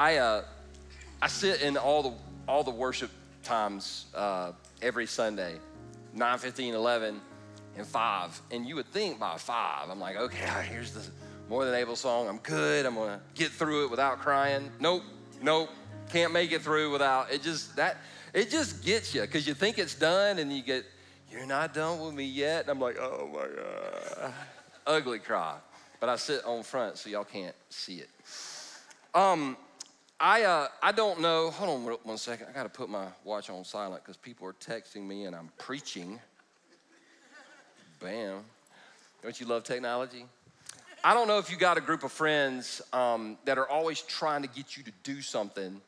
I uh, I sit in all the all the worship times uh, every Sunday, 9, 15, 11, and 5. And you would think by 5, I'm like, okay, here's the more than able song. I'm good. I'm gonna get through it without crying. Nope, nope, can't make it through without it. Just that it just gets you because you think it's done, and you get you're not done with me yet. And I'm like, oh my god, ugly cry. But I sit on front so y'all can't see it. Um, I, uh, I don't know. Hold on one second. I got to put my watch on silent because people are texting me and I'm preaching. Bam. Don't you love technology? I don't know if you got a group of friends um, that are always trying to get you to do something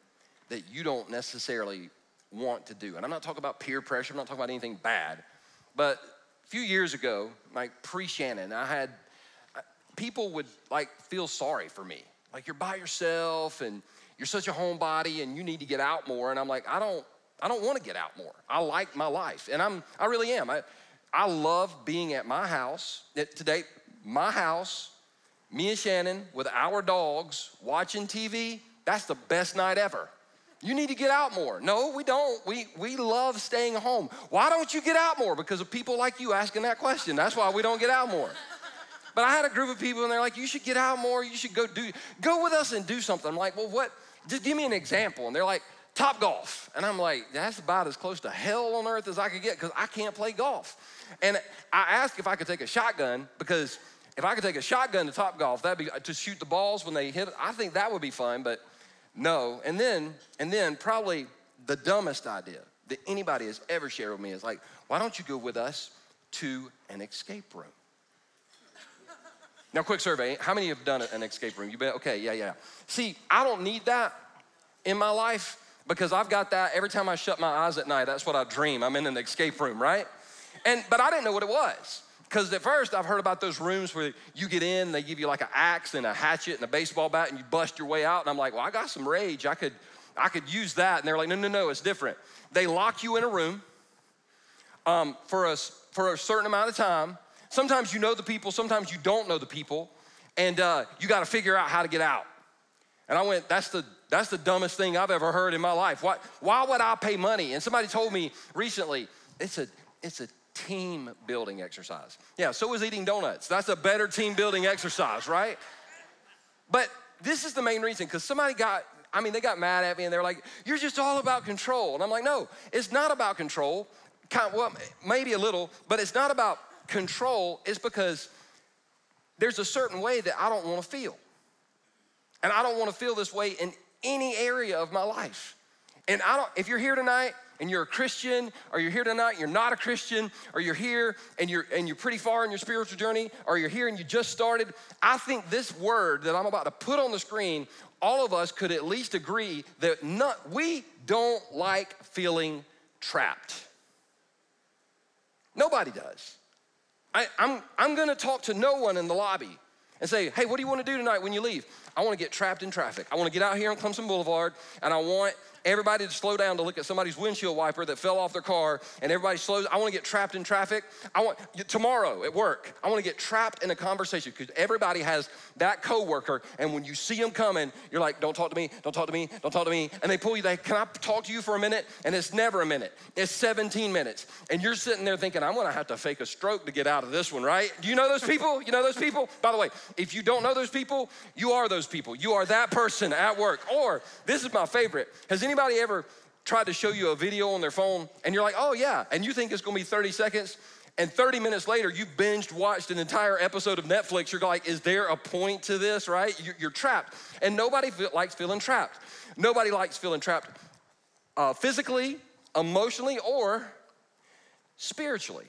that you don't necessarily want to do. And I'm not talking about peer pressure, I'm not talking about anything bad. But a few years ago, like pre Shannon, I had people would like feel sorry for me. Like you're by yourself and you're such a homebody and you need to get out more. And I'm like, I don't, I don't want to get out more. I like my life. And I'm, I really am. I, I love being at my house. Today, my house, me and Shannon with our dogs watching TV. That's the best night ever. You need to get out more. No, we don't. We, we love staying home. Why don't you get out more? Because of people like you asking that question. That's why we don't get out more. But I had a group of people and they're like, you should get out more. You should go do, go with us and do something. I'm like, well, what? Just give me an example. And they're like, Top Golf. And I'm like, that's about as close to hell on earth as I could get because I can't play golf. And I asked if I could take a shotgun because if I could take a shotgun to Top Golf, that'd be uh, to shoot the balls when they hit. I think that would be fun, but no. And then, and then probably the dumbest idea that anybody has ever shared with me is like, why don't you go with us to an escape room? Now, quick survey. How many have done an escape room? You bet. Okay, yeah, yeah. See, I don't need that in my life because I've got that every time I shut my eyes at night. That's what I dream. I'm in an escape room, right? And but I didn't know what it was because at first I've heard about those rooms where you get in, they give you like an axe and a hatchet and a baseball bat, and you bust your way out. And I'm like, well, I got some rage. I could, I could use that. And they're like, no, no, no, it's different. They lock you in a room um, for us for a certain amount of time Sometimes you know the people, sometimes you don't know the people, and uh, you got to figure out how to get out. And I went, that's the that's the dumbest thing I've ever heard in my life. Why, why would I pay money? And somebody told me recently, it's a it's a team building exercise. Yeah, so is eating donuts. That's a better team building exercise, right? But this is the main reason because somebody got I mean, they got mad at me and they're like, You're just all about control. And I'm like, No, it's not about control. Kind of, well, maybe a little, but it's not about control is because there's a certain way that I don't want to feel. And I don't want to feel this way in any area of my life. And I don't, if you're here tonight and you're a Christian, or you're here tonight you're not a Christian, or you're here and you're and you're pretty far in your spiritual journey, or you're here and you just started, I think this word that I'm about to put on the screen, all of us could at least agree that not, we don't like feeling trapped. Nobody does. I, I'm, I'm gonna talk to no one in the lobby and say, hey, what do you wanna do tonight when you leave? I wanna get trapped in traffic. I wanna get out here on Clemson Boulevard and I want everybody to slow down to look at somebody's windshield wiper that fell off their car and everybody slows. I want to get trapped in traffic. I want tomorrow at work, I want to get trapped in a conversation because everybody has that coworker. And when you see them coming, you're like, don't talk to me, don't talk to me, don't talk to me. And they pull you, they, can I talk to you for a minute? And it's never a minute, it's 17 minutes. And you're sitting there thinking, I'm going to have to fake a stroke to get out of this one, right? Do you know those people? You know those people? By the way, if you don't know those people, you are those people. You are that person at work. Or this is my favorite. Has any anybody ever tried to show you a video on their phone and you're like, oh yeah, and you think it's gonna be 30 seconds, and 30 minutes later you binged watched an entire episode of Netflix, you're like, is there a point to this, right? You're trapped. And nobody likes feeling trapped. Nobody likes feeling trapped uh, physically, emotionally, or spiritually.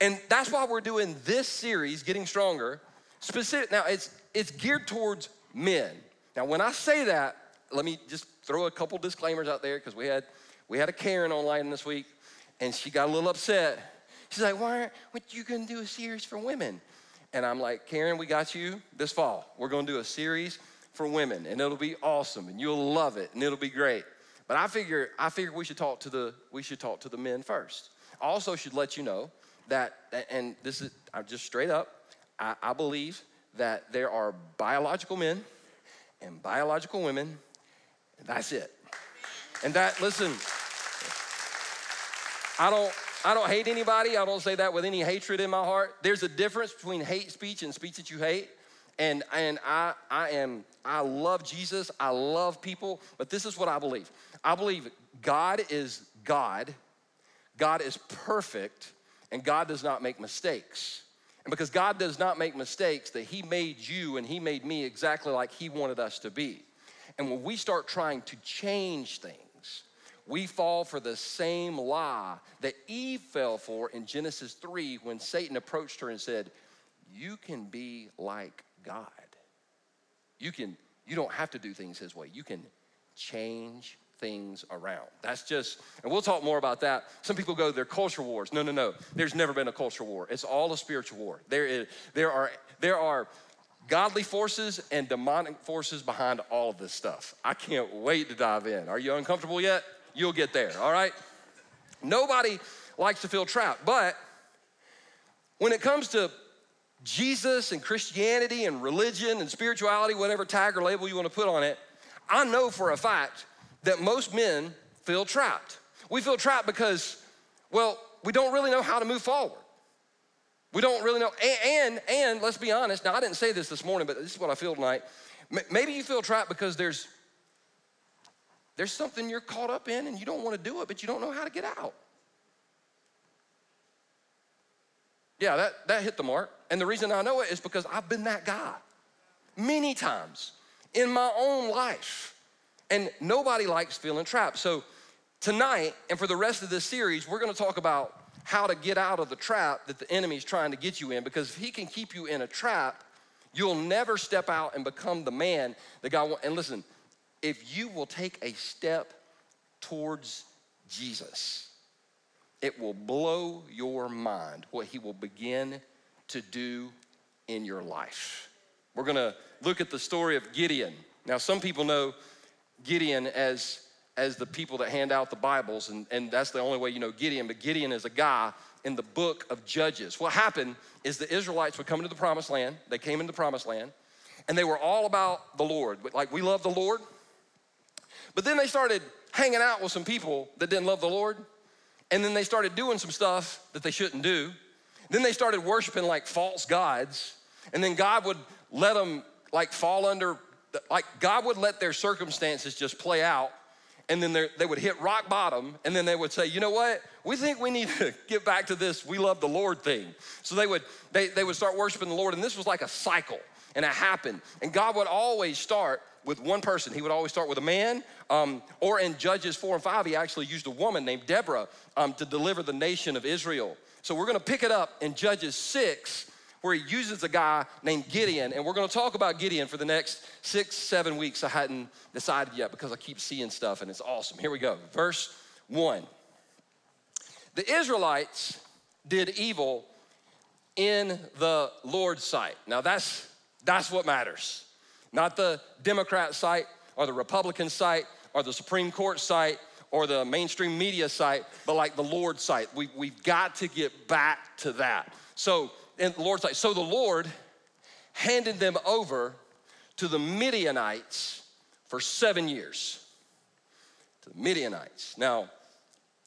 And that's why we're doing this series, Getting Stronger. Specific, now it's it's geared towards men. Now, when I say that, let me just throw a couple disclaimers out there because we had we had a Karen online this week, and she got a little upset. She's like, "Why aren't what you gonna do a series for women?" And I'm like, "Karen, we got you this fall. We're gonna do a series for women, and it'll be awesome, and you'll love it, and it'll be great." But I figure I figure we should talk to the we should talk to the men first. I also should let you know that, and this is I'm just straight up. I, I believe that there are biological men and biological women. And that's it. And that, listen, I don't, I don't hate anybody. I don't say that with any hatred in my heart. There's a difference between hate speech and speech that you hate. And, and I, I am, I love Jesus. I love people, but this is what I believe. I believe God is God. God is perfect and God does not make mistakes. And because God does not make mistakes, that He made you and He made me exactly like He wanted us to be. And when we start trying to change things, we fall for the same lie that Eve fell for in Genesis 3 when Satan approached her and said, You can be like God. You can, you don't have to do things his way. You can change things around. That's just, and we'll talk more about that. Some people go, they're culture wars. No, no, no. There's never been a culture war. It's all a spiritual war. There is, there are, there are godly forces and demonic forces behind all of this stuff. I can't wait to dive in. Are you uncomfortable yet? You'll get there, all right? Nobody likes to feel trapped, but when it comes to Jesus and Christianity and religion and spirituality, whatever tag or label you want to put on it, I know for a fact that most men feel trapped. We feel trapped because, well, we don't really know how to move forward. We don't really know. And, and, and let's be honest, now I didn't say this this morning, but this is what I feel tonight. Maybe you feel trapped because there's there's something you're caught up in and you don't want to do it, but you don't know how to get out. Yeah, that, that hit the mark. And the reason I know it is because I've been that guy many times in my own life. And nobody likes feeling trapped. So tonight and for the rest of this series, we're gonna talk about how to get out of the trap that the enemy's trying to get you in. Because if he can keep you in a trap, you'll never step out and become the man that God wants. And listen, if you will take a step towards Jesus, it will blow your mind what he will begin to do in your life. We're gonna look at the story of Gideon. Now, some people know Gideon as, as the people that hand out the Bibles, and, and that's the only way you know Gideon, but Gideon is a guy in the book of Judges. What happened is the Israelites would come into the promised land, they came into the promised land, and they were all about the Lord. Like, we love the Lord. But then they started hanging out with some people that didn't love the Lord, and then they started doing some stuff that they shouldn't do. Then they started worshiping like false gods, and then God would let them like fall under, like God would let their circumstances just play out, and then they would hit rock bottom, and then they would say, you know what? We think we need to get back to this we love the Lord thing. So they would they, they would start worshiping the Lord, and this was like a cycle, and it happened. And God would always start with one person. He would always start with a man, um, or in Judges 4 and 5, he actually used a woman named Deborah um, to deliver the nation of Israel. So we're gonna pick it up in Judges 6, where he uses a guy named Gideon, and we're gonna talk about Gideon for the next six, seven weeks. I hadn't decided yet because I keep seeing stuff and it's awesome. Here we go. Verse 1. The Israelites did evil in the Lord's sight. Now that's that's what matters. Not the Democrat sight or the Republican sight or the Supreme Court sight or the mainstream media sight, but like the Lord's sight. We, we've got to get back to that. So, in the Lord's sight, so the Lord handed them over to the Midianites for seven years. To the Midianites. Now,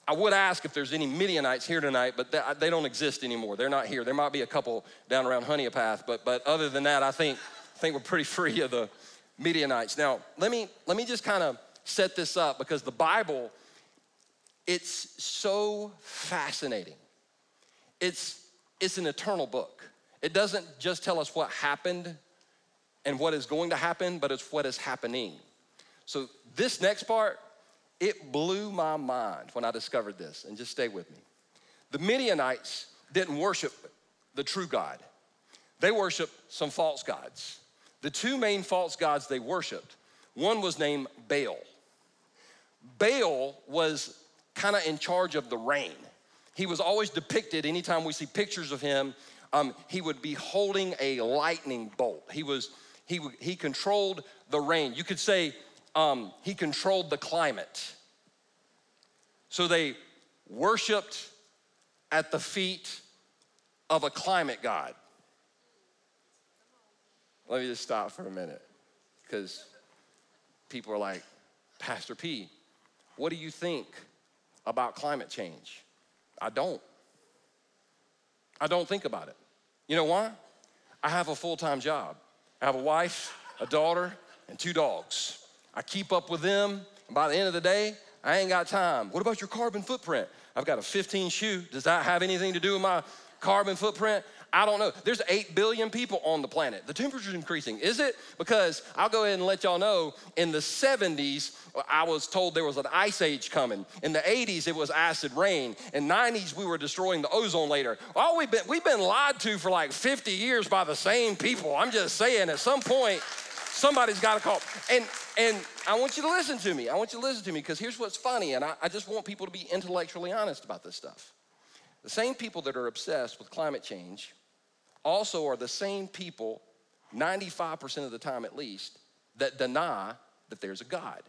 I would ask if there's any Midianites here tonight, but they don't exist anymore. They're not here. There might be a couple down around Honea Path, but, but other than that, I think, I think we're pretty free of the Midianites. Now, let me, let me just kind of set this up because the Bible, it's so fascinating. It's, it's an eternal book. It doesn't just tell us what happened and what is going to happen, but it's what is happening. So, this next part, it blew my mind when I discovered this, and just stay with me. The Midianites didn't worship the true God, they worshiped some false gods. The two main false gods they worshiped one was named Baal. Baal was kind of in charge of the rain. He was always depicted, anytime we see pictures of him, um, he would be holding a lightning bolt. He was, he, he controlled the rain. You could say um, he controlled the climate. So they worshiped at the feet of a climate god. Let me just stop for a minute because people are like, Pastor P, what do you think about climate change? I don't. I don't think about it. You know why? I have a full time job. I have a wife, a daughter, and two dogs. I keep up with them, and by the end of the day, I ain't got time. What about your carbon footprint? I've got a 15 shoe. Does that have anything to do with my carbon footprint? I don't know. There's 8 billion people on the planet. The temperature's increasing. Is it? Because I'll go ahead and let y'all know in the 70s, I was told there was an ice age coming. In the 80s, it was acid rain. In 90s, we were destroying the ozone layer. All we've been, we've been lied to for like 50 years by the same people. I'm just saying, at some point, somebody's got to call. And and I want you to listen to me. I want you to listen to me because here's what's funny, and I, I just want people to be intellectually honest about this stuff. The same people that are obsessed with climate change also are the same people, 95% of the time at least, that deny that there's a God.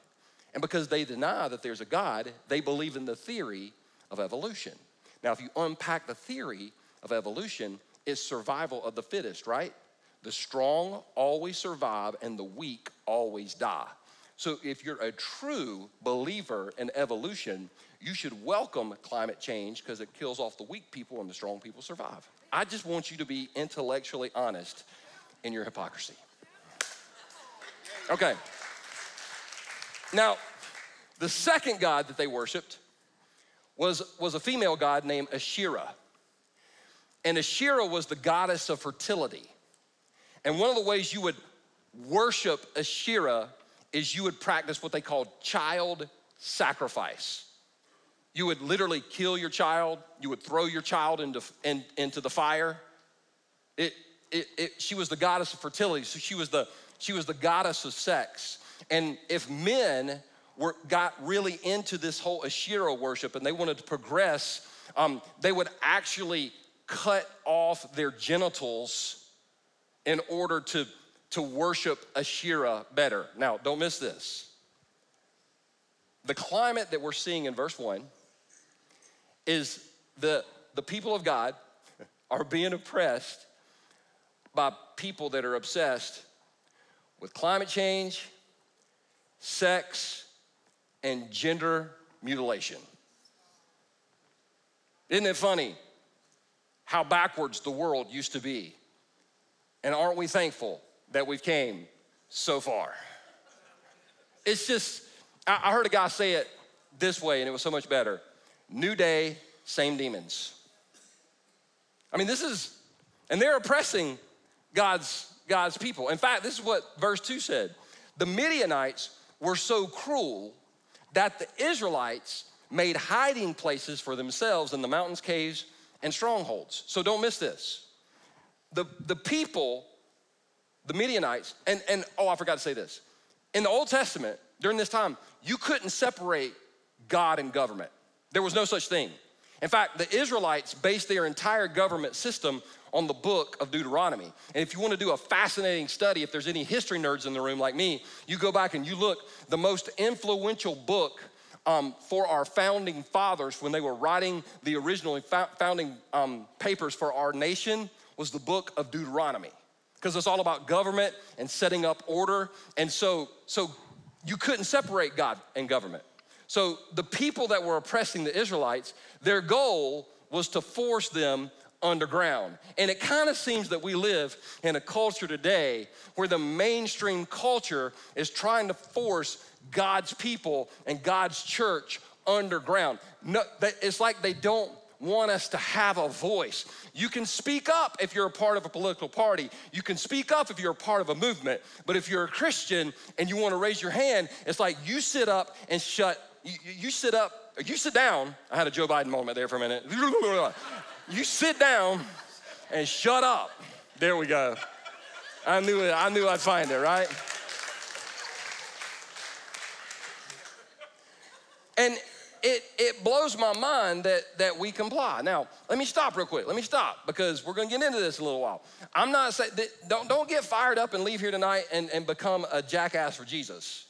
And because they deny that there's a God, they believe in the theory of evolution. Now, if you unpack the theory of evolution, it's survival of the fittest, right? The strong always survive and the weak always die. So, if you're a true believer in evolution, you should welcome climate change because it kills off the weak people and the strong people survive. I just want you to be intellectually honest in your hypocrisy. Okay. Now, the second god that they worshiped was, was a female god named Asherah. And Asherah was the goddess of fertility. And one of the ways you would worship Asherah is you would practice what they called child sacrifice. You would literally kill your child, you would throw your child into, in, into the fire. It, it, it, she was the goddess of fertility, so she was the, she was the goddess of sex. And if men were, got really into this whole Asherah worship and they wanted to progress, um, they would actually cut off their genitals in order to, to worship Asherah better. Now, don't miss this. The climate that we're seeing in verse 1 is the, the people of God are being oppressed by people that are obsessed with climate change, sex, and gender mutilation. Isn't it funny how backwards the world used to be? And aren't we thankful that we've came so far? It's just, I heard a guy say it this way, and it was so much better. New day, same demons. I mean, this is, and they're oppressing God's, God's people. In fact, this is what verse 2 said. The Midianites were so cruel that the Israelites made hiding places for themselves in the mountains, caves, and strongholds. So don't miss this the, the people, the Midianites, and, and oh, I forgot to say this. In the Old Testament, during this time, you couldn't separate God and government. There was no such thing. In fact, the Israelites based their entire government system on the book of Deuteronomy. And if you want to do a fascinating study, if there's any history nerds in the room like me, you go back and you look, the most influential book um, for our founding fathers when they were writing the original founding um, papers for our nation was the book of Deuteronomy because it's all about government and setting up order. And so, so you couldn't separate God and government. So the people that were oppressing the Israelites, their goal was to force them underground. And it kind of seems that we live in a culture today where the mainstream culture is trying to force God's people and God's church underground. No, it's like they don't want us to have a voice. You can speak up if you're a part of a political party. You can speak up if you're a part of a movement. But if you're a Christian and you want to raise your hand, it's like you sit up and shut, you, you sit up, you sit down. I had a Joe Biden moment there for a minute. You sit down and shut up. There we go. I knew it, I knew I'd find it, right? And it, it blows my mind that, that we comply. Now, let me stop real quick. Let me stop because we're going to get into this a little while. I'm not saying, don't, don't get fired up and leave here tonight and, and become a jackass for Jesus.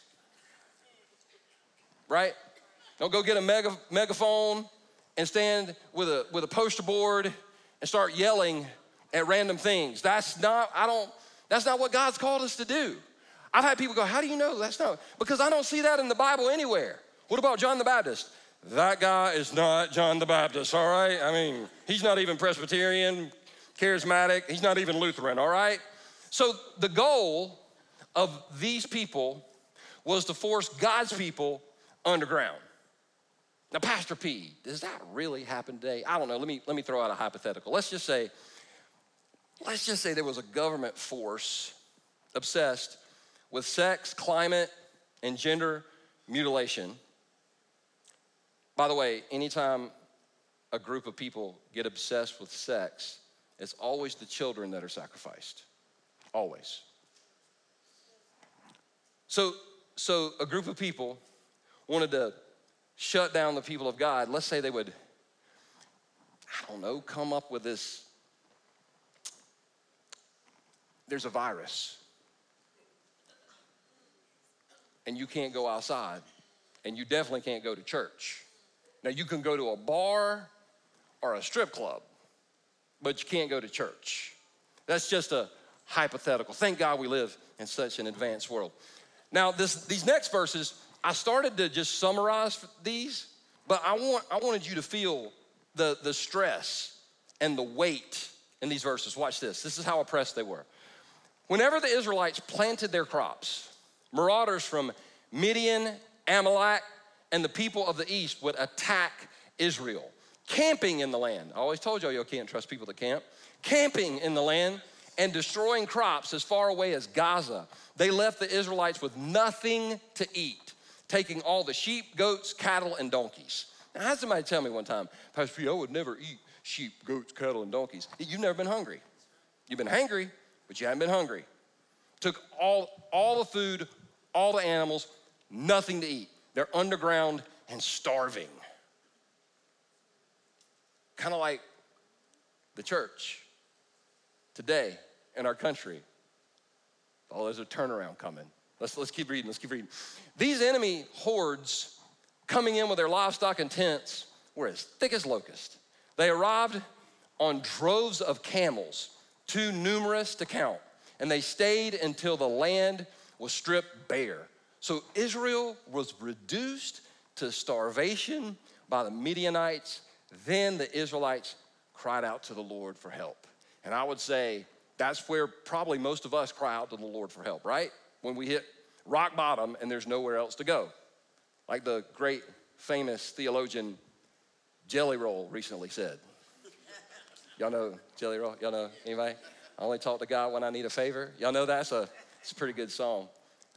Right? Don't go get a mega, megaphone and stand with a, with a poster board and start yelling at random things. That's not, I don't, that's not what God's called us to do. I've had people go, How do you know that's not? Because I don't see that in the Bible anywhere. What about John the Baptist? That guy is not John the Baptist, all right? I mean, he's not even Presbyterian, charismatic, he's not even Lutheran, all right? So the goal of these people was to force God's people underground. Now, Pastor P, does that really happen today? I don't know. Let me, let me throw out a hypothetical. Let's just say, let's just say there was a government force obsessed with sex, climate, and gender mutilation. By the way, anytime a group of people get obsessed with sex, it's always the children that are sacrificed. Always. So, so a group of people wanted to shut down the people of God. Let's say they would, I don't know, come up with this. There's a virus and you can't go outside, and you definitely can't go to church. Now, you can go to a bar or a strip club, but you can't go to church. That's just a hypothetical. Thank God we live in such an advanced world. Now, this, these next verses, I started to just summarize these, but I, want, I wanted you to feel the, the stress and the weight in these verses. Watch this. This is how oppressed they were. Whenever the Israelites planted their crops, Marauders from Midian, Amalek, and the people of the east would attack Israel. Camping in the land. I always told y'all you can't trust people that camp. Camping in the land and destroying crops as far away as Gaza. They left the Israelites with nothing to eat, taking all the sheep, goats, cattle, and donkeys. Now, had somebody tell me one time, Pastor P, I would never eat sheep, goats, cattle, and donkeys. You've never been hungry. You've been hungry, but you haven't been hungry. Took all, all the food, all the animals, nothing to eat. They're underground and starving. Kind of like the church today in our country. Oh, there's a turnaround coming. Let's, let's keep reading, let's keep reading. These enemy hordes coming in with their livestock and tents were as thick as locusts. They arrived on droves of camels, too numerous to count, and they stayed until the land was stripped bare. So Israel was reduced to starvation by the Midianites. Then the Israelites cried out to the Lord for help. And I would say that's where probably most of us cry out to the Lord for help, right? When we hit rock bottom and there's nowhere else to go. Like the great famous theologian Jelly Roll recently said. Y'all know Jelly Roll? Y'all know anybody? I only talk to God when I need a favor. Y'all know that's a, it's a pretty good song.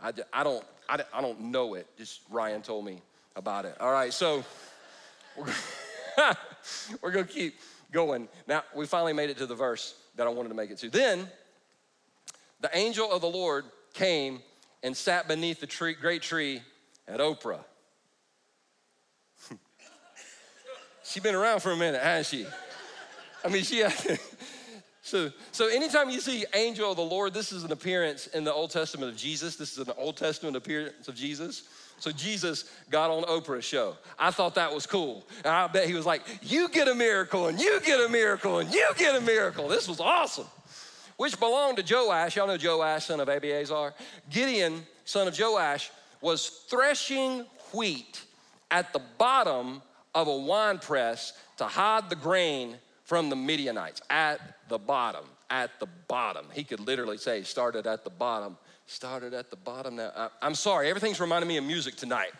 I, I, don't, I, I don't know it. Just Ryan told me about it. All right, so we're, we're going to keep going. Now, we finally made it to the verse that I wanted to make it to. Then the angel of the Lord came and sat beneath the tree, great tree at Oprah. She's been around for a minute, hasn't she? I mean, she, So, so anytime you see angel of the Lord, this is an appearance in the Old Testament of Jesus. This is an Old Testament appearance of Jesus. So Jesus got on Oprah's show. I thought that was cool. And I bet he was like, you get a miracle and you get a miracle and you get a miracle. This was awesome. Which belonged to Joash. Y'all know Joash, son of Abiezer. Gideon, son of Joash, was threshing wheat at the bottom of a wine press to hide the grain from the Midianites at the bottom, at the bottom. He could literally say, started at the bottom, started at the bottom. Now, I, am sorry, everything's reminding me of music tonight.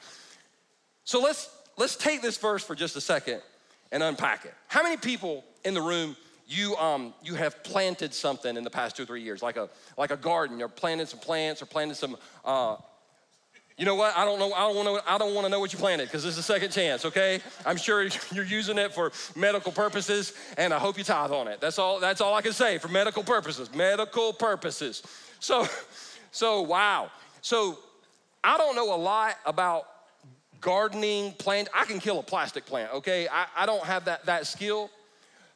So let's let's take this verse for just a second and unpack it. How many people in the room you um you have planted something in the past two or three years, like a like a garden? You're planting some plants or planting some uh, you know what? I don't know. I don't want to. I don't want to know what you planted because this is a second chance. Okay. I'm sure you're using it for medical purposes, and I hope you tithe on it. That's all. That's all I can say for medical purposes. Medical purposes. So, so wow. So, I don't know a lot about gardening, plant. I can kill a plastic plant. Okay. I, I don't have that that skill.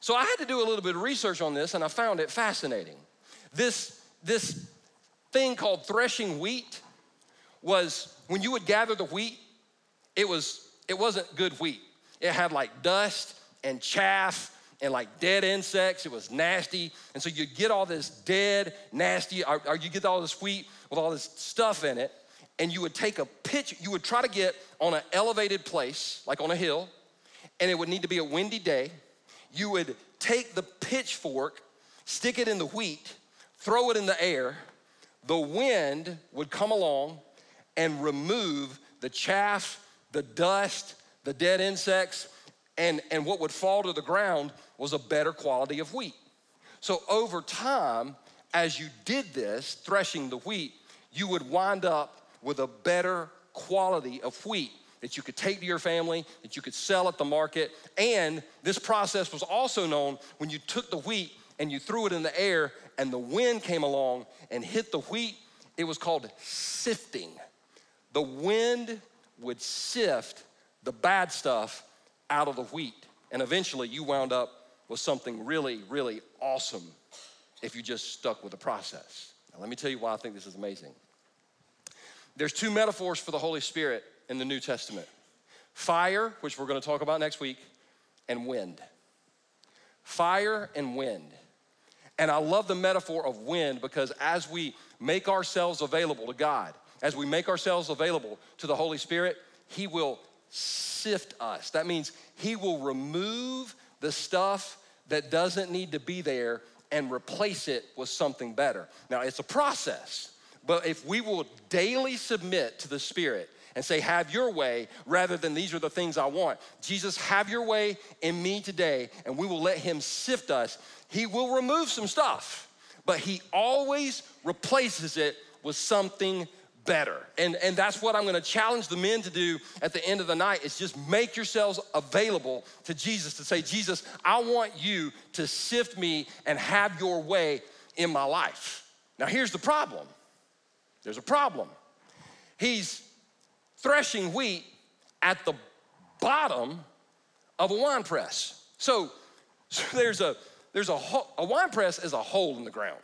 So I had to do a little bit of research on this, and I found it fascinating. This this thing called threshing wheat was when you would gather the wheat, it was it wasn't good wheat. It had like dust and chaff and like dead insects. It was nasty. And so you get all this dead, nasty, or, or you get all this wheat with all this stuff in it. And you would take a pitch, you would try to get on an elevated place, like on a hill, and it would need to be a windy day. You would take the pitchfork, stick it in the wheat, throw it in the air. The wind would come along and remove the chaff, the dust, the dead insects, and, and what would fall to the ground was a better quality of wheat. So over time, as you did this, threshing the wheat, you would wind up with a better quality of wheat that you could take to your family, that you could sell at the market. And this process was also known when you took the wheat and you threw it in the air and the wind came along and hit the wheat, it was called sifting. The wind would sift the bad stuff out of the wheat. And eventually you wound up with something really, really awesome if you just stuck with the process. Now, let me tell you why I think this is amazing. There's two metaphors for the Holy Spirit in the New Testament fire, which we're going to talk about next week, and wind. Fire and wind. And I love the metaphor of wind because as we make ourselves available to God, as we make ourselves available to the Holy Spirit, He will sift us. That means He will remove the stuff that doesn't need to be there and replace it with something better. Now, it's a process, but if we will daily submit to the Spirit and say, Have your way, rather than these are the things I want, Jesus, have your way in me today, and we will let Him sift us, He will remove some stuff, but He always replaces it with something better. And, and that's what I'm gonna challenge the men to do at the end of the night is just make yourselves available to Jesus to say, Jesus, I want you to sift me and have your way in my life. Now, here's the problem there's a problem. He's threshing wheat at the bottom of a wine press. So, so there's a there's a, a wine press is a hole in the ground.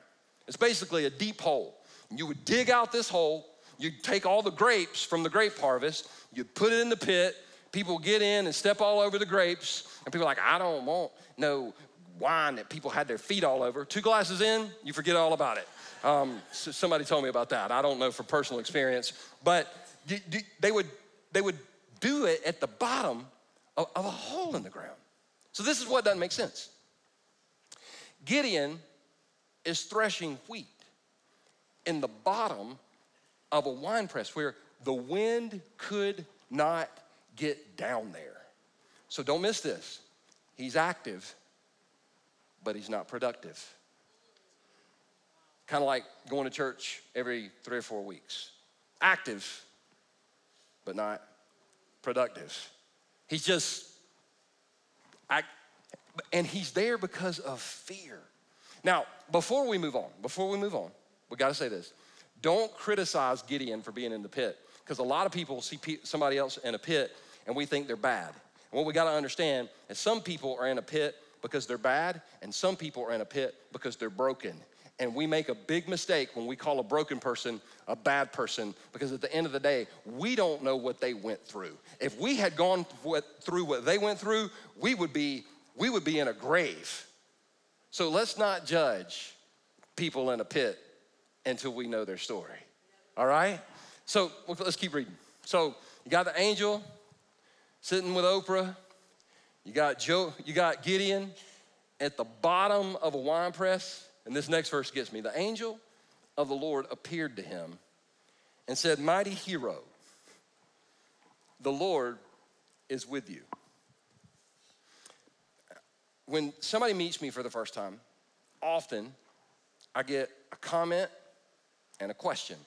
It's basically a deep hole. You would dig out this hole, you'd take all the grapes from the grape harvest, you'd put it in the pit, people get in and step all over the grapes, and people are like, I don't want no wine that people had their feet all over. Two glasses in, you forget all about it. Um, so somebody told me about that. I don't know from personal experience, but they would, they would do it at the bottom of, of a hole in the ground. So this is what doesn't make sense. Gideon is threshing wheat in the bottom of a wine press where the wind could not get down there. So don't miss this. He's active, but he's not productive. Kind of like going to church every three or four weeks. Active, but not productive. He's just, I, and he's there because of fear. Now, before we move on, before we move on, we got to say this. Don't criticize Gideon for being in the pit because a lot of people see somebody else in a pit and we think they're bad. And what we got to understand is some people are in a pit because they're bad and some people are in a pit because they're broken. And we make a big mistake when we call a broken person a bad person because at the end of the day, we don't know what they went through. If we had gone through what they went through, we would be we would be in a grave. So let's not judge people in a pit until we know their story. All right? So let's keep reading. So you got the angel sitting with Oprah. You got Joe, you got Gideon at the bottom of a wine press and this next verse gets me. The angel of the Lord appeared to him and said, Mighty hero, the Lord is with you. When somebody meets me for the first time, often I get a comment and a question.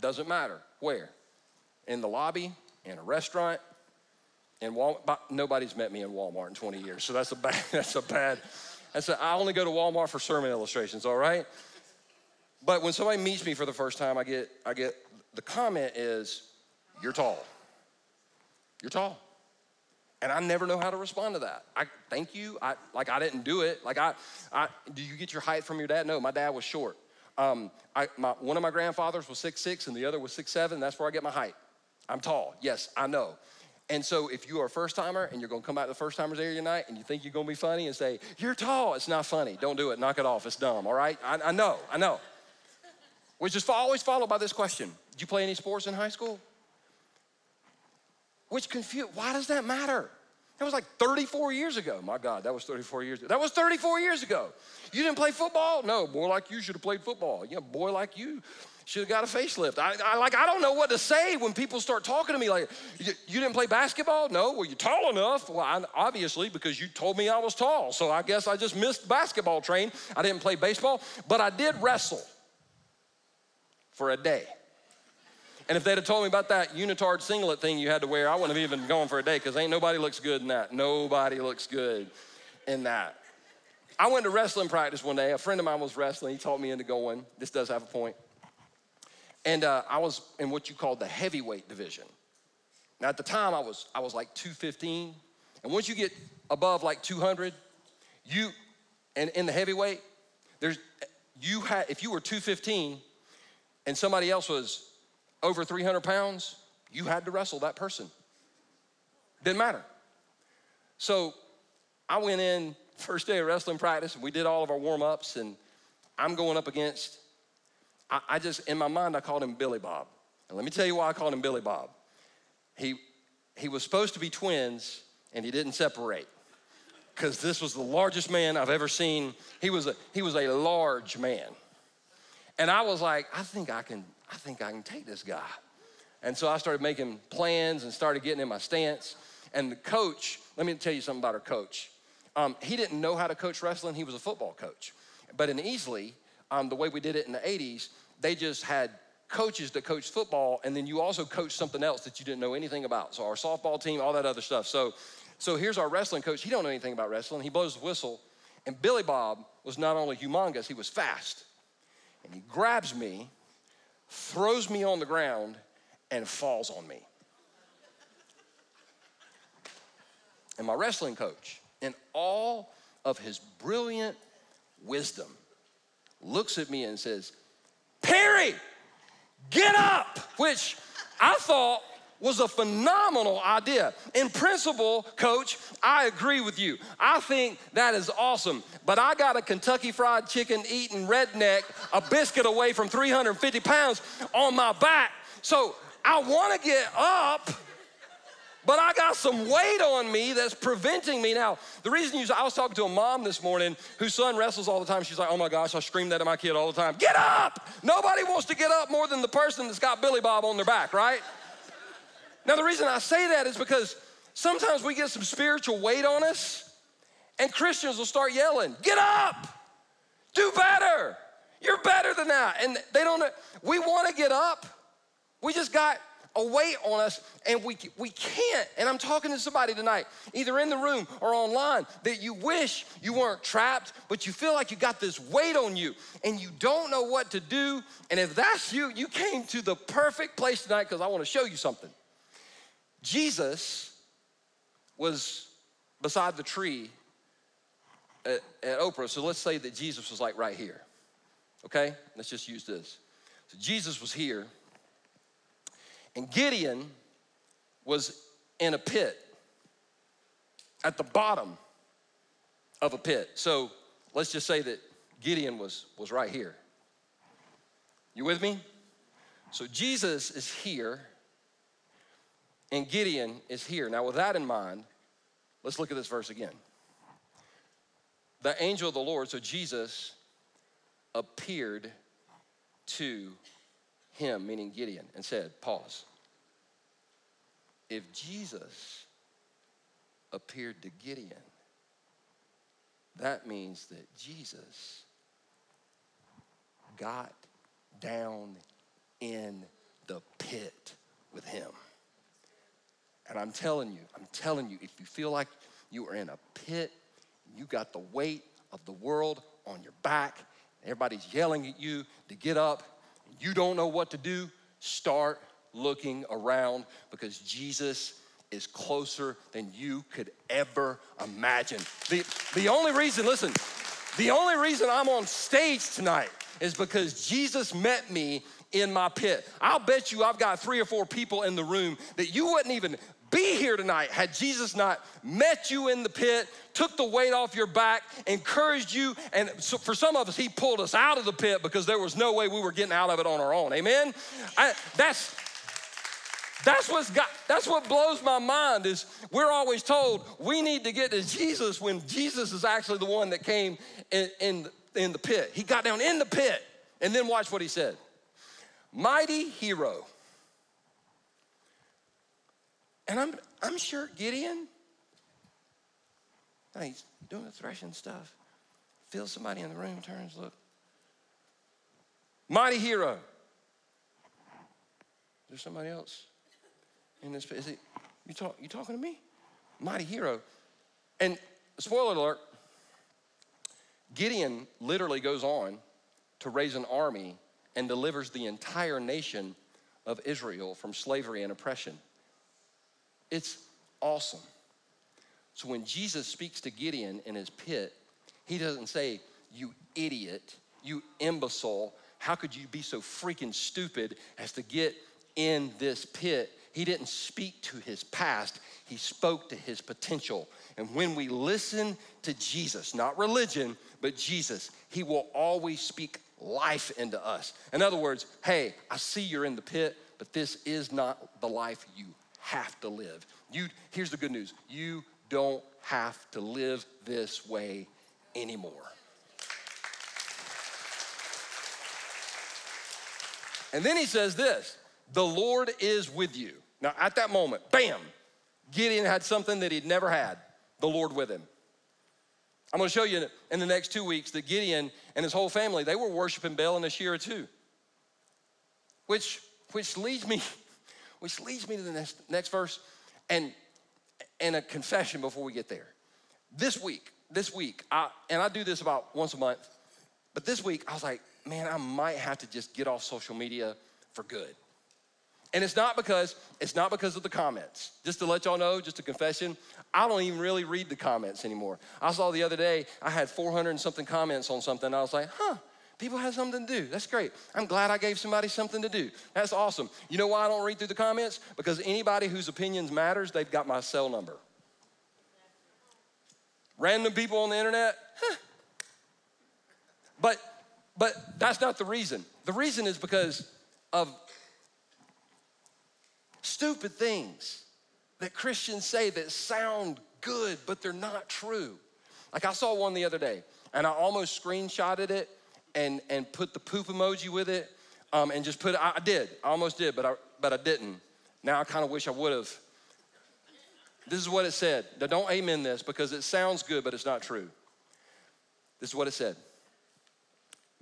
Doesn't matter where. In the lobby, in a restaurant, in Walmart. Nobody's met me in Walmart in 20 years, so that's a bad, that's a bad I said, I only go to Walmart for sermon illustrations, all right? But when somebody meets me for the first time, I get, I get the comment is, you're tall. You're tall. And I never know how to respond to that. I thank you. I like I didn't do it. Like I, I do you get your height from your dad? No, my dad was short. Um, I, my, one of my grandfathers was six six, and the other was six seven. That's where I get my height. I'm tall. Yes, I know. And so if you are a first timer and you're gonna come out to the first timers area tonight and you think you're gonna be funny and say, You're tall, it's not funny. Don't do it, knock it off, it's dumb, all right? I, I know, I know. Which is always followed by this question Did you play any sports in high school? Which confused, why does that matter? That was like 34 years ago. My God, that was 34 years ago. That was 34 years ago. You didn't play football? No, boy like you should have played football. Yeah, boy like you should have got a facelift. I, I, like I don't know what to say when people start talking to me like, you, didn't play basketball? No. Well, you're tall enough. Well, I, obviously because you told me I was tall. So I guess I just missed basketball train. I didn't play baseball, but I did wrestle for a day. And if they'd have told me about that unitard singlet thing you had to wear, I wouldn't have even gone for a day because ain't nobody looks good in that. Nobody looks good in that. I went to wrestling practice one day. A friend of mine was wrestling. He taught me into going. This does have a point. And uh, I was in what you call the heavyweight division. Now at the time I was I was like 215. And once you get above like 200, you and in the heavyweight, there's you had if you were 215 and somebody else was over 300 pounds, you had to wrestle that person. Didn't matter. So I went in first day of wrestling practice, and we did all of our warm ups, and I'm going up against, I, I, just, in my mind, I called him Billy Bob. And let me tell you why I called him Billy Bob. He, he was supposed to be twins, and he didn't separate because this was the largest man I've ever seen. He was a, he was a large man. And I was like, I think I can, I think I can take this guy. And so I started making plans and started getting in my stance. And the coach, let me tell you something about our coach. Um, he didn't know how to coach wrestling, he was a football coach. But in Easley, um, the way we did it in the 80s, they just had coaches that coached football, and then you also coached something else that you didn't know anything about. So our softball team, all that other stuff. So, so here's our wrestling coach. He don't know anything about wrestling. He blows the whistle, and Billy Bob was not only humongous, he was fast. And he grabs me throws me on the ground, and falls on me. And my wrestling coach, in all of his brilliant wisdom, looks at me and says, Perry, get up! Which I thought was a phenomenal idea. In principle, coach, I agree with you. I think that is awesome. But I got a Kentucky Fried Chicken eating redneck, a biscuit away from 350 pounds on my back. So I want to get up. But I got some weight on me that's preventing me. Now, the reason you, I was talking to a mom this morning whose son wrestles all the time. She's like, oh my gosh, I scream that at my kid all the time. Get up! Nobody wants to get up more than the person that's got Billy Bob on their back, right? Now, the reason I say that is because sometimes we get some spiritual weight on us, and Christians will start yelling, Get up! Do better! You're better than that. And they don't, we want to get up. We just got a weight on us and we, we can't. And I'm talking to somebody tonight, either in the room or online, that you wish you weren't trapped, but you feel like you got this weight on you and you don't know what to do. And if that's you, you came to the perfect place tonight because I want to show you something. Jesus was beside the tree at, at Ophrah. So let's say that Jesus was like right here. Okay? Let's just use this. So Jesus was here, and Gideon was in a pit at the bottom of a pit. So let's just say that Gideon was, was right here. You with me? So Jesus is here and Gideon is here. Now, with that in mind, let's look at this verse again. The angel of the Lord, so Jesus, appeared to him, meaning Gideon, and said, Pause. If Jesus appeared to Gideon, that means that Jesus got down in the pit with him. And I'm telling you, I'm telling you, if you feel like you are in a pit, you got the weight of the world on your back, everybody's yelling at you to get up, you don't know what to do, start looking around because Jesus is closer than you could ever imagine. The, the only reason, listen, the only reason I'm on stage tonight is because Jesus met me in my pit. I'll bet you I've got three or four people in the room that you wouldn't even be here tonight had Jesus not met you in the pit, took the weight off your back, encouraged you, and so for some of us, He pulled us out of the pit because there was no way we were getting out of it on our own. Amen. I, that's that's what's got, that's what blows my mind is we're always told we need to get to Jesus when Jesus is actually the one that came in, in, in the pit. He got down in the pit and then watch what he said. Mighty hero. And I'm, I'm sure Gideon, he's doing the threshing stuff, feels somebody in the room, turns, look. Mighty hero. There's somebody else? in this. Is it you talk you talking to me? Mighty hero. And spoiler alert, Gideon literally goes on to raise an army and delivers the entire nation of Israel from slavery and oppression. It's awesome. So when Jesus speaks to Gideon in his pit, he doesn't say, You idiot, you imbecile, how could you be so freaking stupid as to get in this pit? He didn't speak to his past, he spoke to his potential. And when we listen to Jesus, not religion, but Jesus, he will always speak life into us. In other words, hey, I see you're in the pit, but this is not the life you have to live. You here's the good news. You don't have to live this way anymore. And then he says this, the Lord is with you. Now, at that moment, bam, Gideon had something that he'd never had the Lord with him. I'm gonna show you in the next two weeks that Gideon and his whole family, they were worshiping Baal and Asherah too. Which, which leads me, which leads me to the next, next verse and, and a confession before we get there. This week, this week, I, and I do this about once a month, but this week I was like, man, I might have to just get off social media for good. And it's not because it's not because of the comments. Just to let y'all know, just a confession, I don't even really read the comments anymore. I saw the other day I had 400 and something comments on something. I was like, huh, people have something to do. That's great. I'm glad I gave somebody something to do. That's awesome. You know why I don't read through the comments? Because anybody whose opinions matters, they've got my cell number. Random people on the internet. But but that's not the reason. The reason is because of stupid things that Christians say that sound good, but they're not true. Like I saw one the other day, and I almost screenshotted it and, and put the poop emoji with it, um, and just put. I, I did, I almost did, but I but I didn't. Now I kind of wish I would have. This is what it said. Now don't amen this because it sounds good, but it's not true. This is what it said.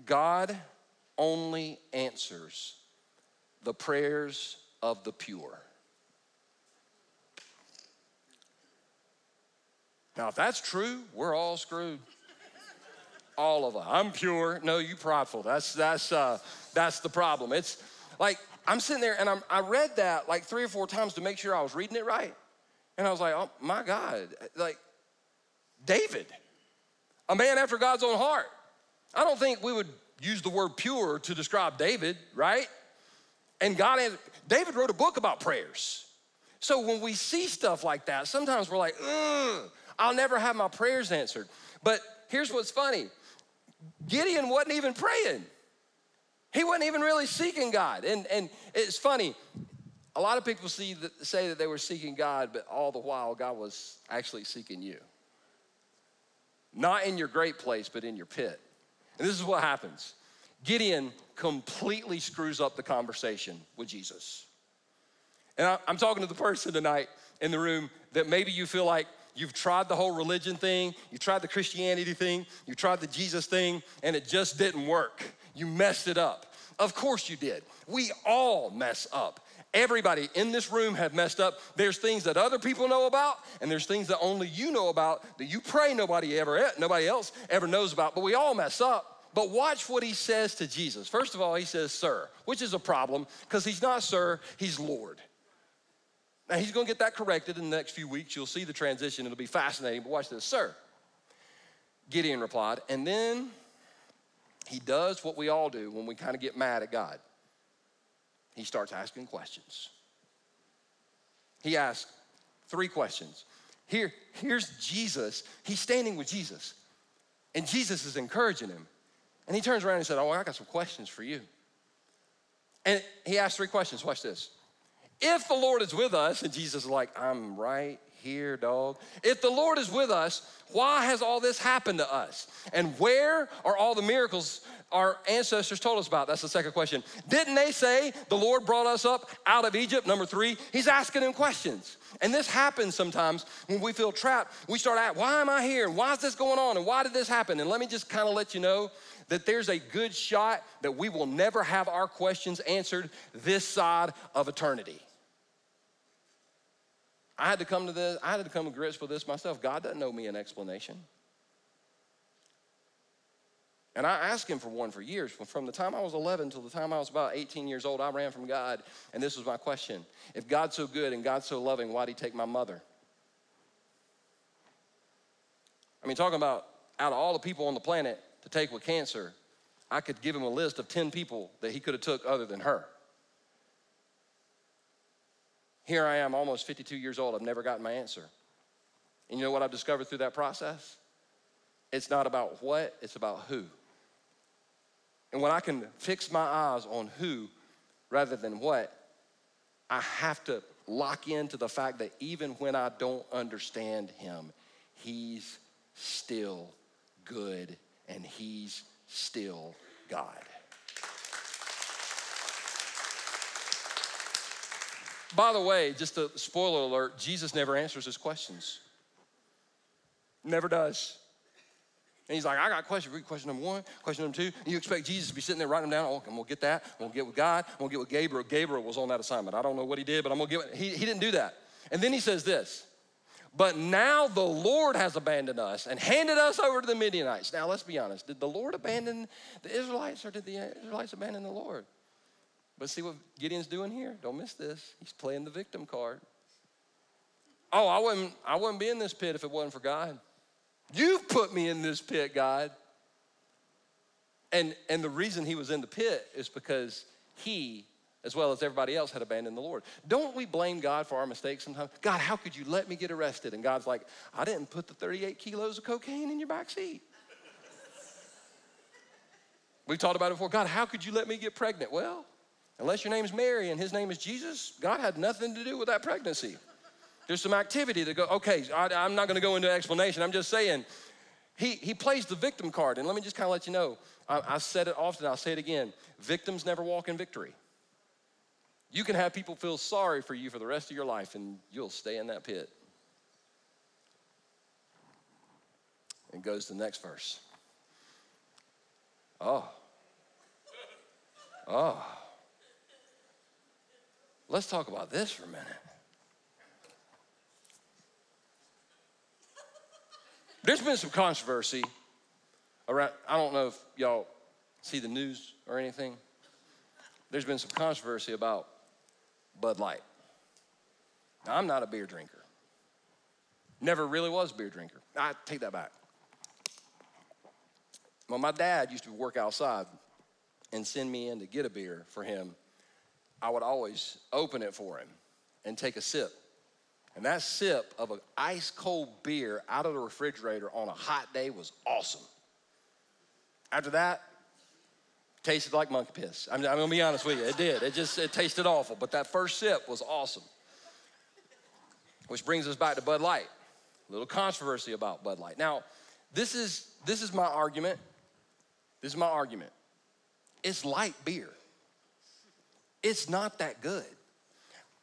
God only answers the prayers of the pure. Now, if that's true, we're all screwed. All of us. I'm pure. No, you prideful. That's that's uh, that's the problem. It's like I'm sitting there and I'm, I read that like three or four times to make sure I was reading it right, and I was like, oh my God, like David, a man after God's own heart. I don't think we would use the word pure to describe David, right? And God, David wrote a book about prayers. So when we see stuff like that, sometimes we're like, I'll never have my prayers answered. But here's what's funny Gideon wasn't even praying, he wasn't even really seeking God. And, and it's funny, a lot of people see that, say that they were seeking God, but all the while, God was actually seeking you. Not in your great place, but in your pit. And this is what happens Gideon completely screws up the conversation with Jesus. And I'm talking to the person tonight in the room that maybe you feel like you've tried the whole religion thing, you tried the Christianity thing, you tried the Jesus thing, and it just didn't work. You messed it up. Of course you did. We all mess up. Everybody in this room have messed up. There's things that other people know about, and there's things that only you know about that you pray nobody ever eh, nobody else ever knows about. But we all mess up. But watch what he says to Jesus. First of all, he says, Sir, which is a problem because he's not Sir, he's Lord. Now, he's going to get that corrected in the next few weeks. You'll see the transition, it'll be fascinating. But watch this, Sir. Gideon replied, and then he does what we all do when we kind of get mad at God. he starts asking questions. He asks three questions. Here, here's Jesus. He's standing with Jesus, and Jesus is encouraging him. And he turns around and said, Oh, I got some questions for you. And he asked three questions. Watch this. If the Lord is with us, and Jesus is like, I'm right here, dog. If the Lord is with us, why has all this happened to us? And where are all the miracles our ancestors told us about? That's the second question. Didn't they say the Lord brought us up out of Egypt? Number three, he's asking them questions. And this happens sometimes when we feel trapped. We start asking, why am I here? Why is this going on? And why did this happen? And let me just kind of let you know that there's a good shot that we will never have our questions answered this side of eternity. I had to come to this, I had to come to grips with this myself. God doesn't owe me an explanation. And I asked him for one for years. From the time I was 11 till the time I was about 18 years old, I ran from God. And this was my question If God's so good and God's so loving, why'd he take my mother? I mean, talking about out of all the people on the planet to take with cancer, I could give him a list of 10 people that he could have took other than her. Here I am, almost 52 years old. I've never gotten my answer. And you know what I've discovered through that process? It's not about what, it's about who. And when I can fix my eyes on who rather than what, I have to lock into the fact that even when I don't understand him, he's still good and he's still God. By the way, just a spoiler alert Jesus never answers his questions. Never does. And he's like, I got a question. Read question number one, question number two. And you expect Jesus to be sitting there writing them down. Oh, I'm gonna get that. I'm gonna get with God. I'm gonna get with Gabriel. Gabriel was on that assignment. I don't know what he did, but I'm gonna get. He, he didn't do that. And then he says this. But now the Lord has abandoned us and handed us over to the Midianites. Now let's be honest. Did the Lord abandon the Israelites or did the Israelites abandon the Lord? But see what Gideon's doing here? Don't miss this. He's playing the victim card. Oh, I wouldn't, I wouldn't be in this pit if it wasn't for God. You've put me in this pit, God. And, and the reason he was in the pit is because he, as well as everybody else, had abandoned the Lord. Don't we blame God for our mistakes sometimes? God, how could you let me get arrested? And God's like, I didn't put the 38 kilos of cocaine in your back seat. We've talked about it before. God, how could you let me get pregnant? Well, Unless your name's Mary and his name is Jesus, God had nothing to do with that pregnancy. There's some activity that go, okay, I, am not gonna go into explanation. I'm just saying, he, he plays the victim card. And let me just kind of let you know I, I said it often, I'll say it again victims never walk in victory. You can have people feel sorry for you for the rest of your life, and you'll stay in that pit. And goes to the next verse. Oh. Oh. Let's talk about this for a minute. There's been some controversy around, I don't know if y'all see the news or anything. There's been some controversy about Bud Light. Now, I'm not a beer drinker. Never really was a beer drinker. I take that back. Well, my dad used to work outside and send me in to get a beer for him I would always open it for him and take a sip. And that sip of an ice cold beer out of the refrigerator on a hot day was awesome. After that, tasted like monkey piss. I'm, I'm, gonna be honest with you, it did. It just it tasted awful, but that first sip was awesome. Which brings us back to Bud Light. A little controversy about Bud Light. Now, this is this is my argument. This is my argument. It's light beer. It's not that good.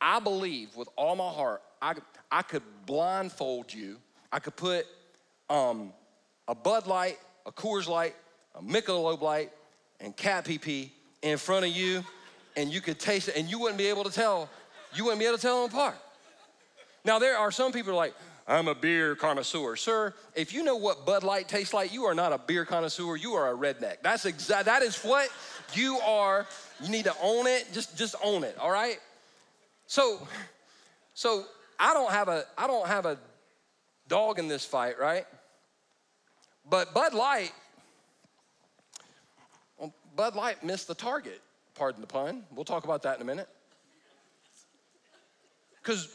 I believe with all my heart, I, I could blindfold you. I could put um, a Bud Light, a Coors Light, a Michelob Light, and Cat PP in front of you, and you could taste it, and you wouldn't be able to tell. You wouldn't be able to tell them apart. Now there are some people like, I'm a beer connoisseur. Sir, if you know what Bud Light tastes like, you are not a beer connoisseur, you are a redneck. That's exact that is what you are. You need to own it. Just just own it, all right? So so I don't have a I don't have a dog in this fight, right? But Bud Light Bud Light missed the target Pardon the pun. We'll talk about that in a minute. Because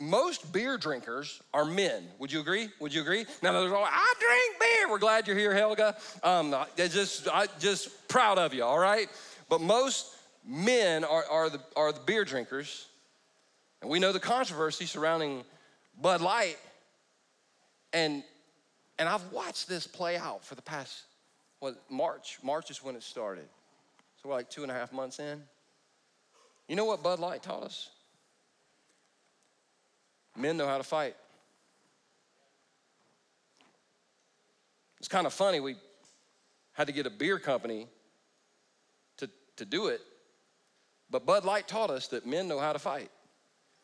most beer drinkers are men. Would you agree? Would you agree? Now there's all I drink beer. We're glad you're here, Helga. Um, just, I just proud of you. All right. But most men are, are the are the beer drinkers, and we know the controversy surrounding Bud Light. And and I've watched this play out for the past what March. March is when it started. So we're like two and a half months in. You know what Bud Light taught us? Men know how to fight. It's kind of funny. We had to get a beer company to, to do it. But Bud Light taught us that men know how to fight.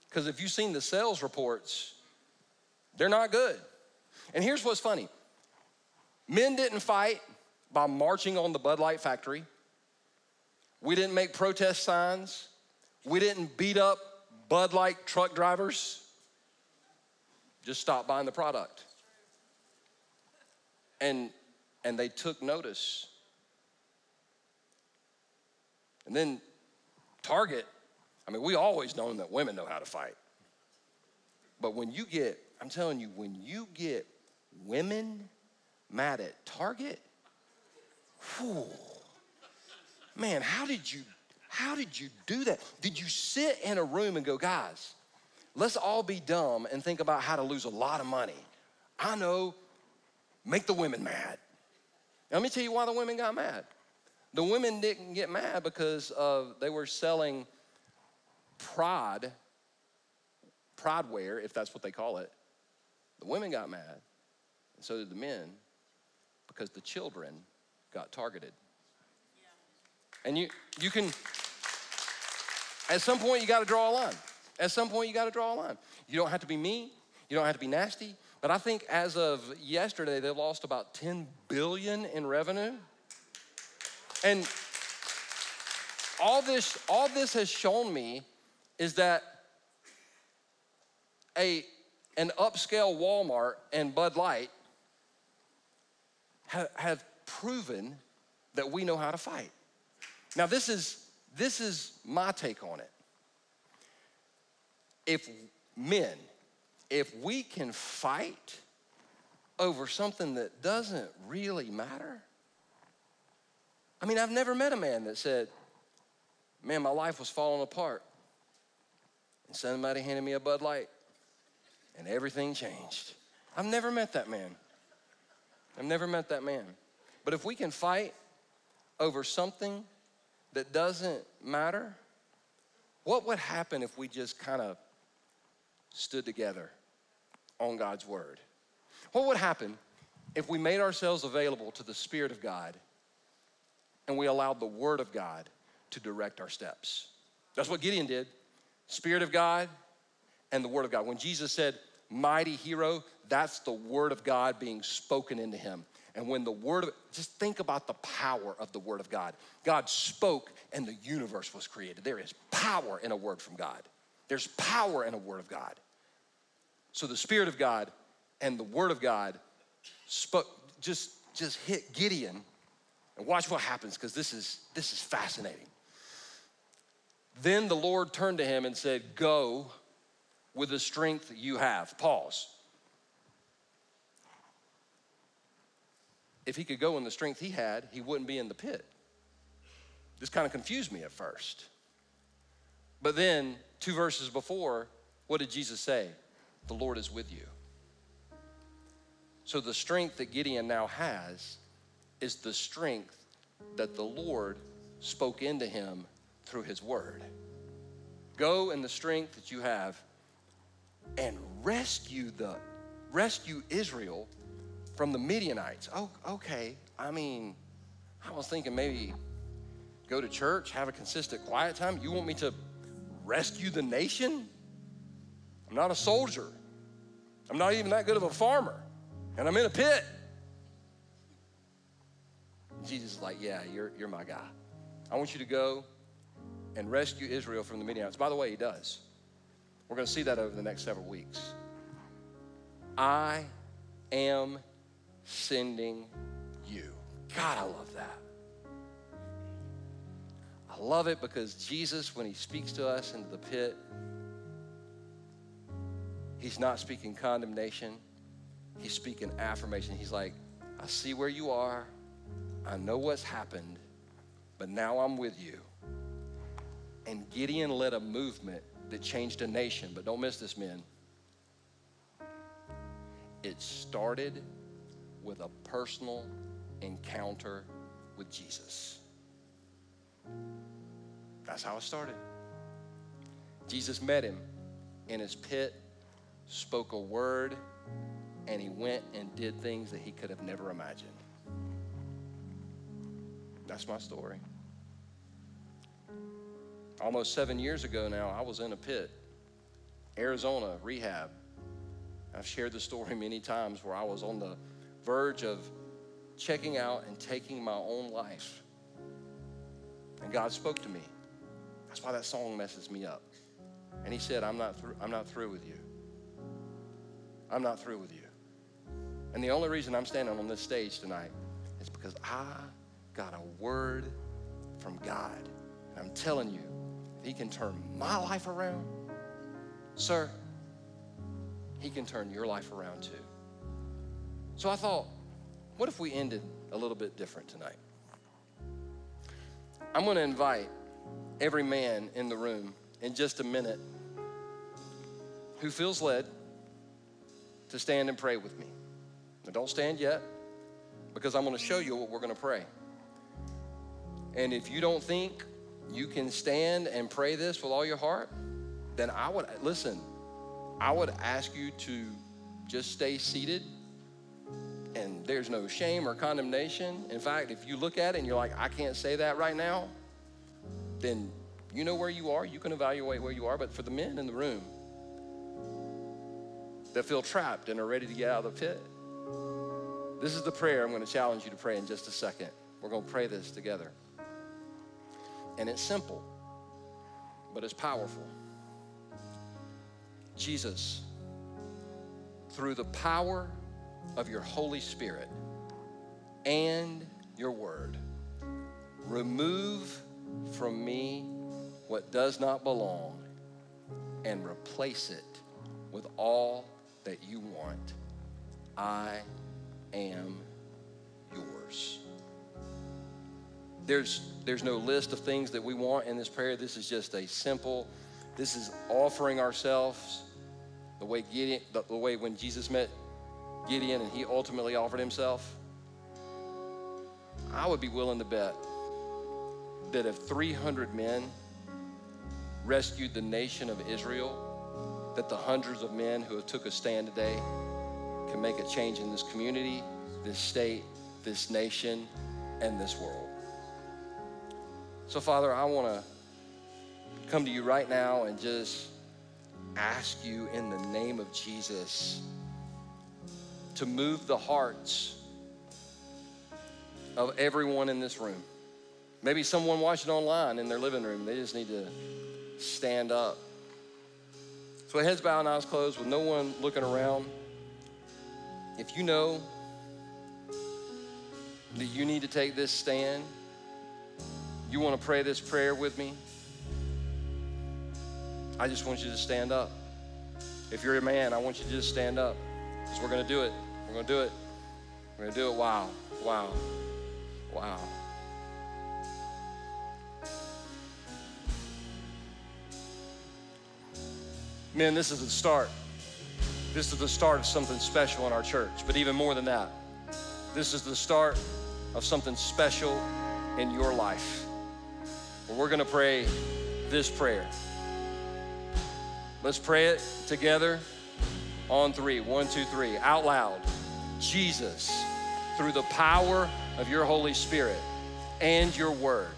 Because if you've seen the sales reports, they're not good. And here's what's funny men didn't fight by marching on the Bud Light factory, we didn't make protest signs, we didn't beat up Bud Light truck drivers just stop buying the product. And, and they took notice. And then Target, I mean, we always known that women know how to fight. But when you get, I'm telling you, when you get women mad at Target, whew, man, how did you, how did you do that? Did you sit in a room and go, guys, Let's all be dumb and think about how to lose a lot of money. I know, make the women mad. Let me tell you why the women got mad. The women didn't get mad because of they were selling prod, prod wear, if that's what they call it. The women got mad, and so did the men, because the children got targeted. And you you can at some point you got to draw a line. At some point, you got to draw a line. You don't have to be mean, you don't have to be nasty. But I think as of yesterday, they lost about 10 billion in revenue. And all this, all this has shown me is that a, an upscale Walmart and Bud Light have, have proven that we know how to fight. Now, this is, this is my take on it if men, if we can fight over something that doesn't really matter, I mean, I've never met a man that said, Man, my life was falling apart. And somebody handed me a Bud Light and everything changed. I've never met that man. I've never met that man. But if we can fight over something that doesn't matter, what would happen if we just kind of stood together on God's word. What would happen if we made ourselves available to the Spirit of God and we allowed the Word of God to direct our steps? That's what Gideon did. Spirit of God and the Word of God. When Jesus said, mighty hero, that's the Word of God being spoken into him. And when the Word of, just think about the power of the Word of God. God spoke and the universe was created. There is power in a word from God. There's power in a word of God. So the Spirit of God and the Word of God spoke, just, just hit Gideon. And watch what happens, because this is this is fascinating. Then the Lord turned to him and said, Go with the strength you have. Pause. If he could go in the strength he had, he wouldn't be in the pit. This kind of confused me at first. But then Two verses before, what did Jesus say? The Lord is with you. So the strength that Gideon now has is the strength that the Lord spoke into him through his word. Go in the strength that you have and rescue the rescue Israel from the Midianites. Oh, okay. I mean, I was thinking maybe go to church, have a consistent quiet time. You want me to rescue the nation? I'm not a soldier. I'm not even that good of a farmer. And I'm in a pit. Jesus is like, Yeah, you're, you're my guy. I want you to go and rescue Israel from the Midianites. By the way, he does. We're going to see that over the next several weeks. I am sending you. God, I love that. I love it because Jesus, when he speaks to us into the pit, he's not speaking condemnation, he's speaking affirmation. He's like, I see where you are, I know what's happened, but now I'm with you. And Gideon led a movement that changed a nation, but don't miss this, men. It started with a personal encounter with Jesus. That's how it started. Jesus met him in his pit, spoke a word, and he went and did things that he could have never imagined. That's my story. Almost seven years ago now, I was in a pit, Arizona, rehab. I've shared the story many times where I was on the verge of checking out and taking my own life. And God spoke to me. That's why that song messes me up. And He said, I'm not, through, I'm not through with you. I'm not through with you. And the only reason I'm standing on this stage tonight is because I got a word from God. And I'm telling you, if He can turn my life around, sir, He can turn your life around too. So I thought, what if we ended a little bit different tonight? I'm going to invite every man in the room in just a minute who feels led to stand and pray with me. Now, don't stand yet because I'm going to show you what we're going to pray. And if you don't think you can stand and pray this with all your heart, then I would listen. I would ask you to just stay seated and there's no shame or condemnation. In fact, if you look at it and you're like, I can't say that right now, then you know where you are. You can evaluate where you are. But for the men in the room that feel trapped and are ready to get out of the pit, this is the prayer I'm going to challenge you to pray in just a second. We're going to pray this together. And it's simple, but it's powerful. Jesus, through the power of your Holy Spirit and your word. Remove from me what does not belong and replace it with all that you want. I am yours. There's, there's no list of things that we want in this prayer. This is just a simple, this is offering ourselves the way Gideon, the, the way when Jesus met Gideon and he ultimately offered himself, I would be willing to bet that if 300 men rescued the nation of Israel, that the hundreds of men who have took a stand today can make a change in this community, this state, this nation, and this world. So, Father, I want to come to you right now and just ask you in the name of Jesus to move the hearts of everyone in this room. Maybe someone watching online in their living room, they just need to stand up. So, heads bowed and eyes closed with no one looking around. If you know that you need to take this stand, you want to pray this prayer with me, I just want you to stand up. If you're a man, I want you to just stand up because we're going to do it. We're going to do it. We're going to do it. Wow. Wow. Wow. Men, this is the start. This is the start of something special in our church. But even more than that, this is the start of something special in your life. Well, we're going to pray this prayer. Let's pray it together on three. One, two, three. Out loud. Jesus, through the power of your Holy Spirit and your word,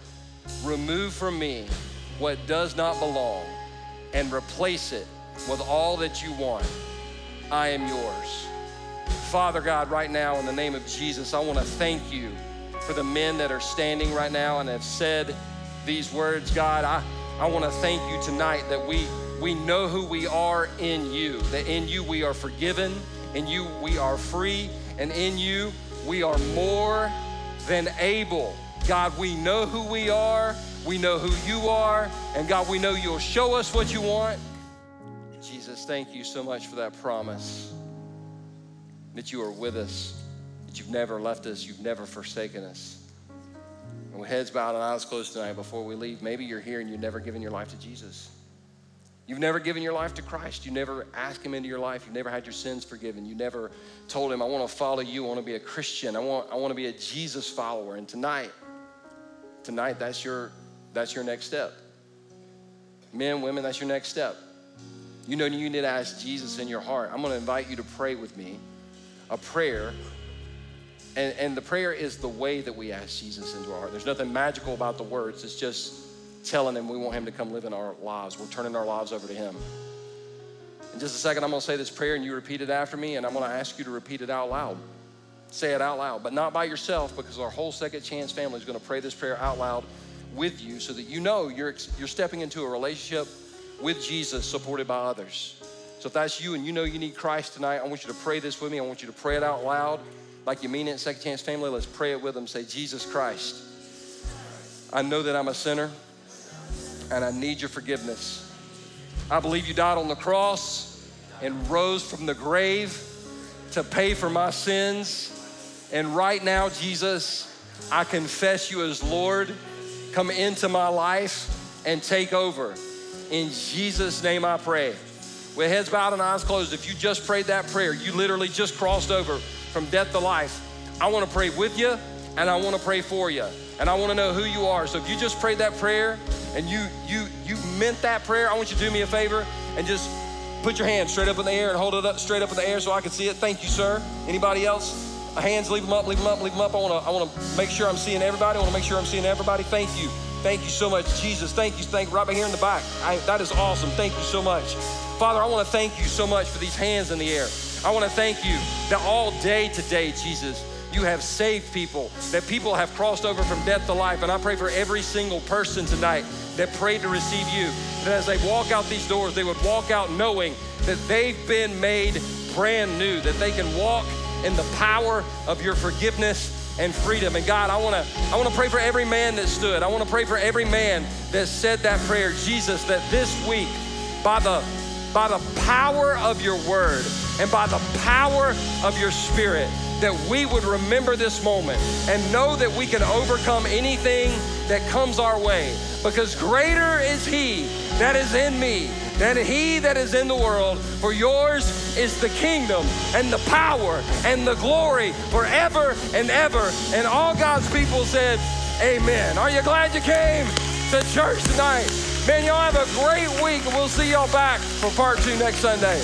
remove from me what does not belong and replace it with all that you want. I am yours. Father God, right now, in the name of Jesus, I want to thank you for the men that are standing right now and have said these words. God, I, I want to thank you tonight that we, we know who we are in you, that in you we are forgiven in you, we are free. And in you, we are more than able. God, we know who we are We know who you are. And God, we know you'll show us what you want. Jesus, thank you so much for that promise that you are with us, that you've never left us, you've never forsaken us. And with heads bowed and eyes closed tonight, before we leave, maybe you're here and you've never given your life to Jesus. You've never given your life to Christ. You never asked Him into your life. You've never had your sins forgiven. You never told Him, I want to follow you. I want to be a Christian. I want, I want to be a Jesus follower. And tonight, tonight, that's your, that's your next step. Men, women, that's your next step. You know, you need to ask Jesus in your heart. I'm to invite you to pray with me a prayer and, and the prayer is the way that we ask Jesus into our heart. There's nothing magical about the words. It's just telling him we want him to come live in our lives. We're turning our lives over to him. In just a second, I'm to say this prayer and you repeat it after me, and I'm to ask you to repeat it out loud. Say it out loud, but not by yourself because our whole Second Chance family is to pray this prayer out loud with you so that you know you're, you're stepping into a relationship with Jesus supported by others. So if that's you and you know you need Christ tonight, I want you to pray this with me. I want you to pray it out loud like you mean it, Second Chance family. Let's pray it with them. Say, Jesus Christ, I know that I'm a sinner and I need your forgiveness. I believe you died on the cross and rose from the grave to pay for my sins. And right now, Jesus, I confess you as Lord. Come into my life and take over. In Jesus' name I pray. With heads bowed and eyes closed, if you just prayed that prayer, you literally just crossed over from death to life. I want to pray with you and I want to pray for you. And I want to know who you are. So if you just prayed that prayer and you you you meant that prayer, I want you to do me a favor and just put your hand straight up in the air and hold it up straight up in the air so I can see it. Thank you, sir. Anybody else? Hands, leave them up, leave them up, leave them up. I want to I want to make sure I'm seeing everybody. I want to make sure I'm seeing everybody. Thank you. Thank you so much, Jesus. Thank you. Thank right back here in the back. I, that is awesome. Thank you so much. Father, I want to thank you so much for these hands in the air. I want to thank you that all day today, Jesus, you have saved people, that people have crossed over from death to life. And I pray for every single person tonight that prayed to receive you, that as they walk out these doors, they would walk out knowing that they've been made brand new, that they can walk in the power of your forgiveness and freedom. And God, I want to I want to pray for every man that stood. I want to pray for every man that said that prayer, Jesus, that this week by the by the power of your word and by the power of your spirit that we would remember this moment and know that we can overcome anything that comes our way because greater is he that is in me than he that is in the world for yours is the kingdom and the power and the glory forever and ever. And all God's people said amen. Are you glad you came to church tonight? Man, y'all have a great week, we'll see y'all back for part two next Sunday.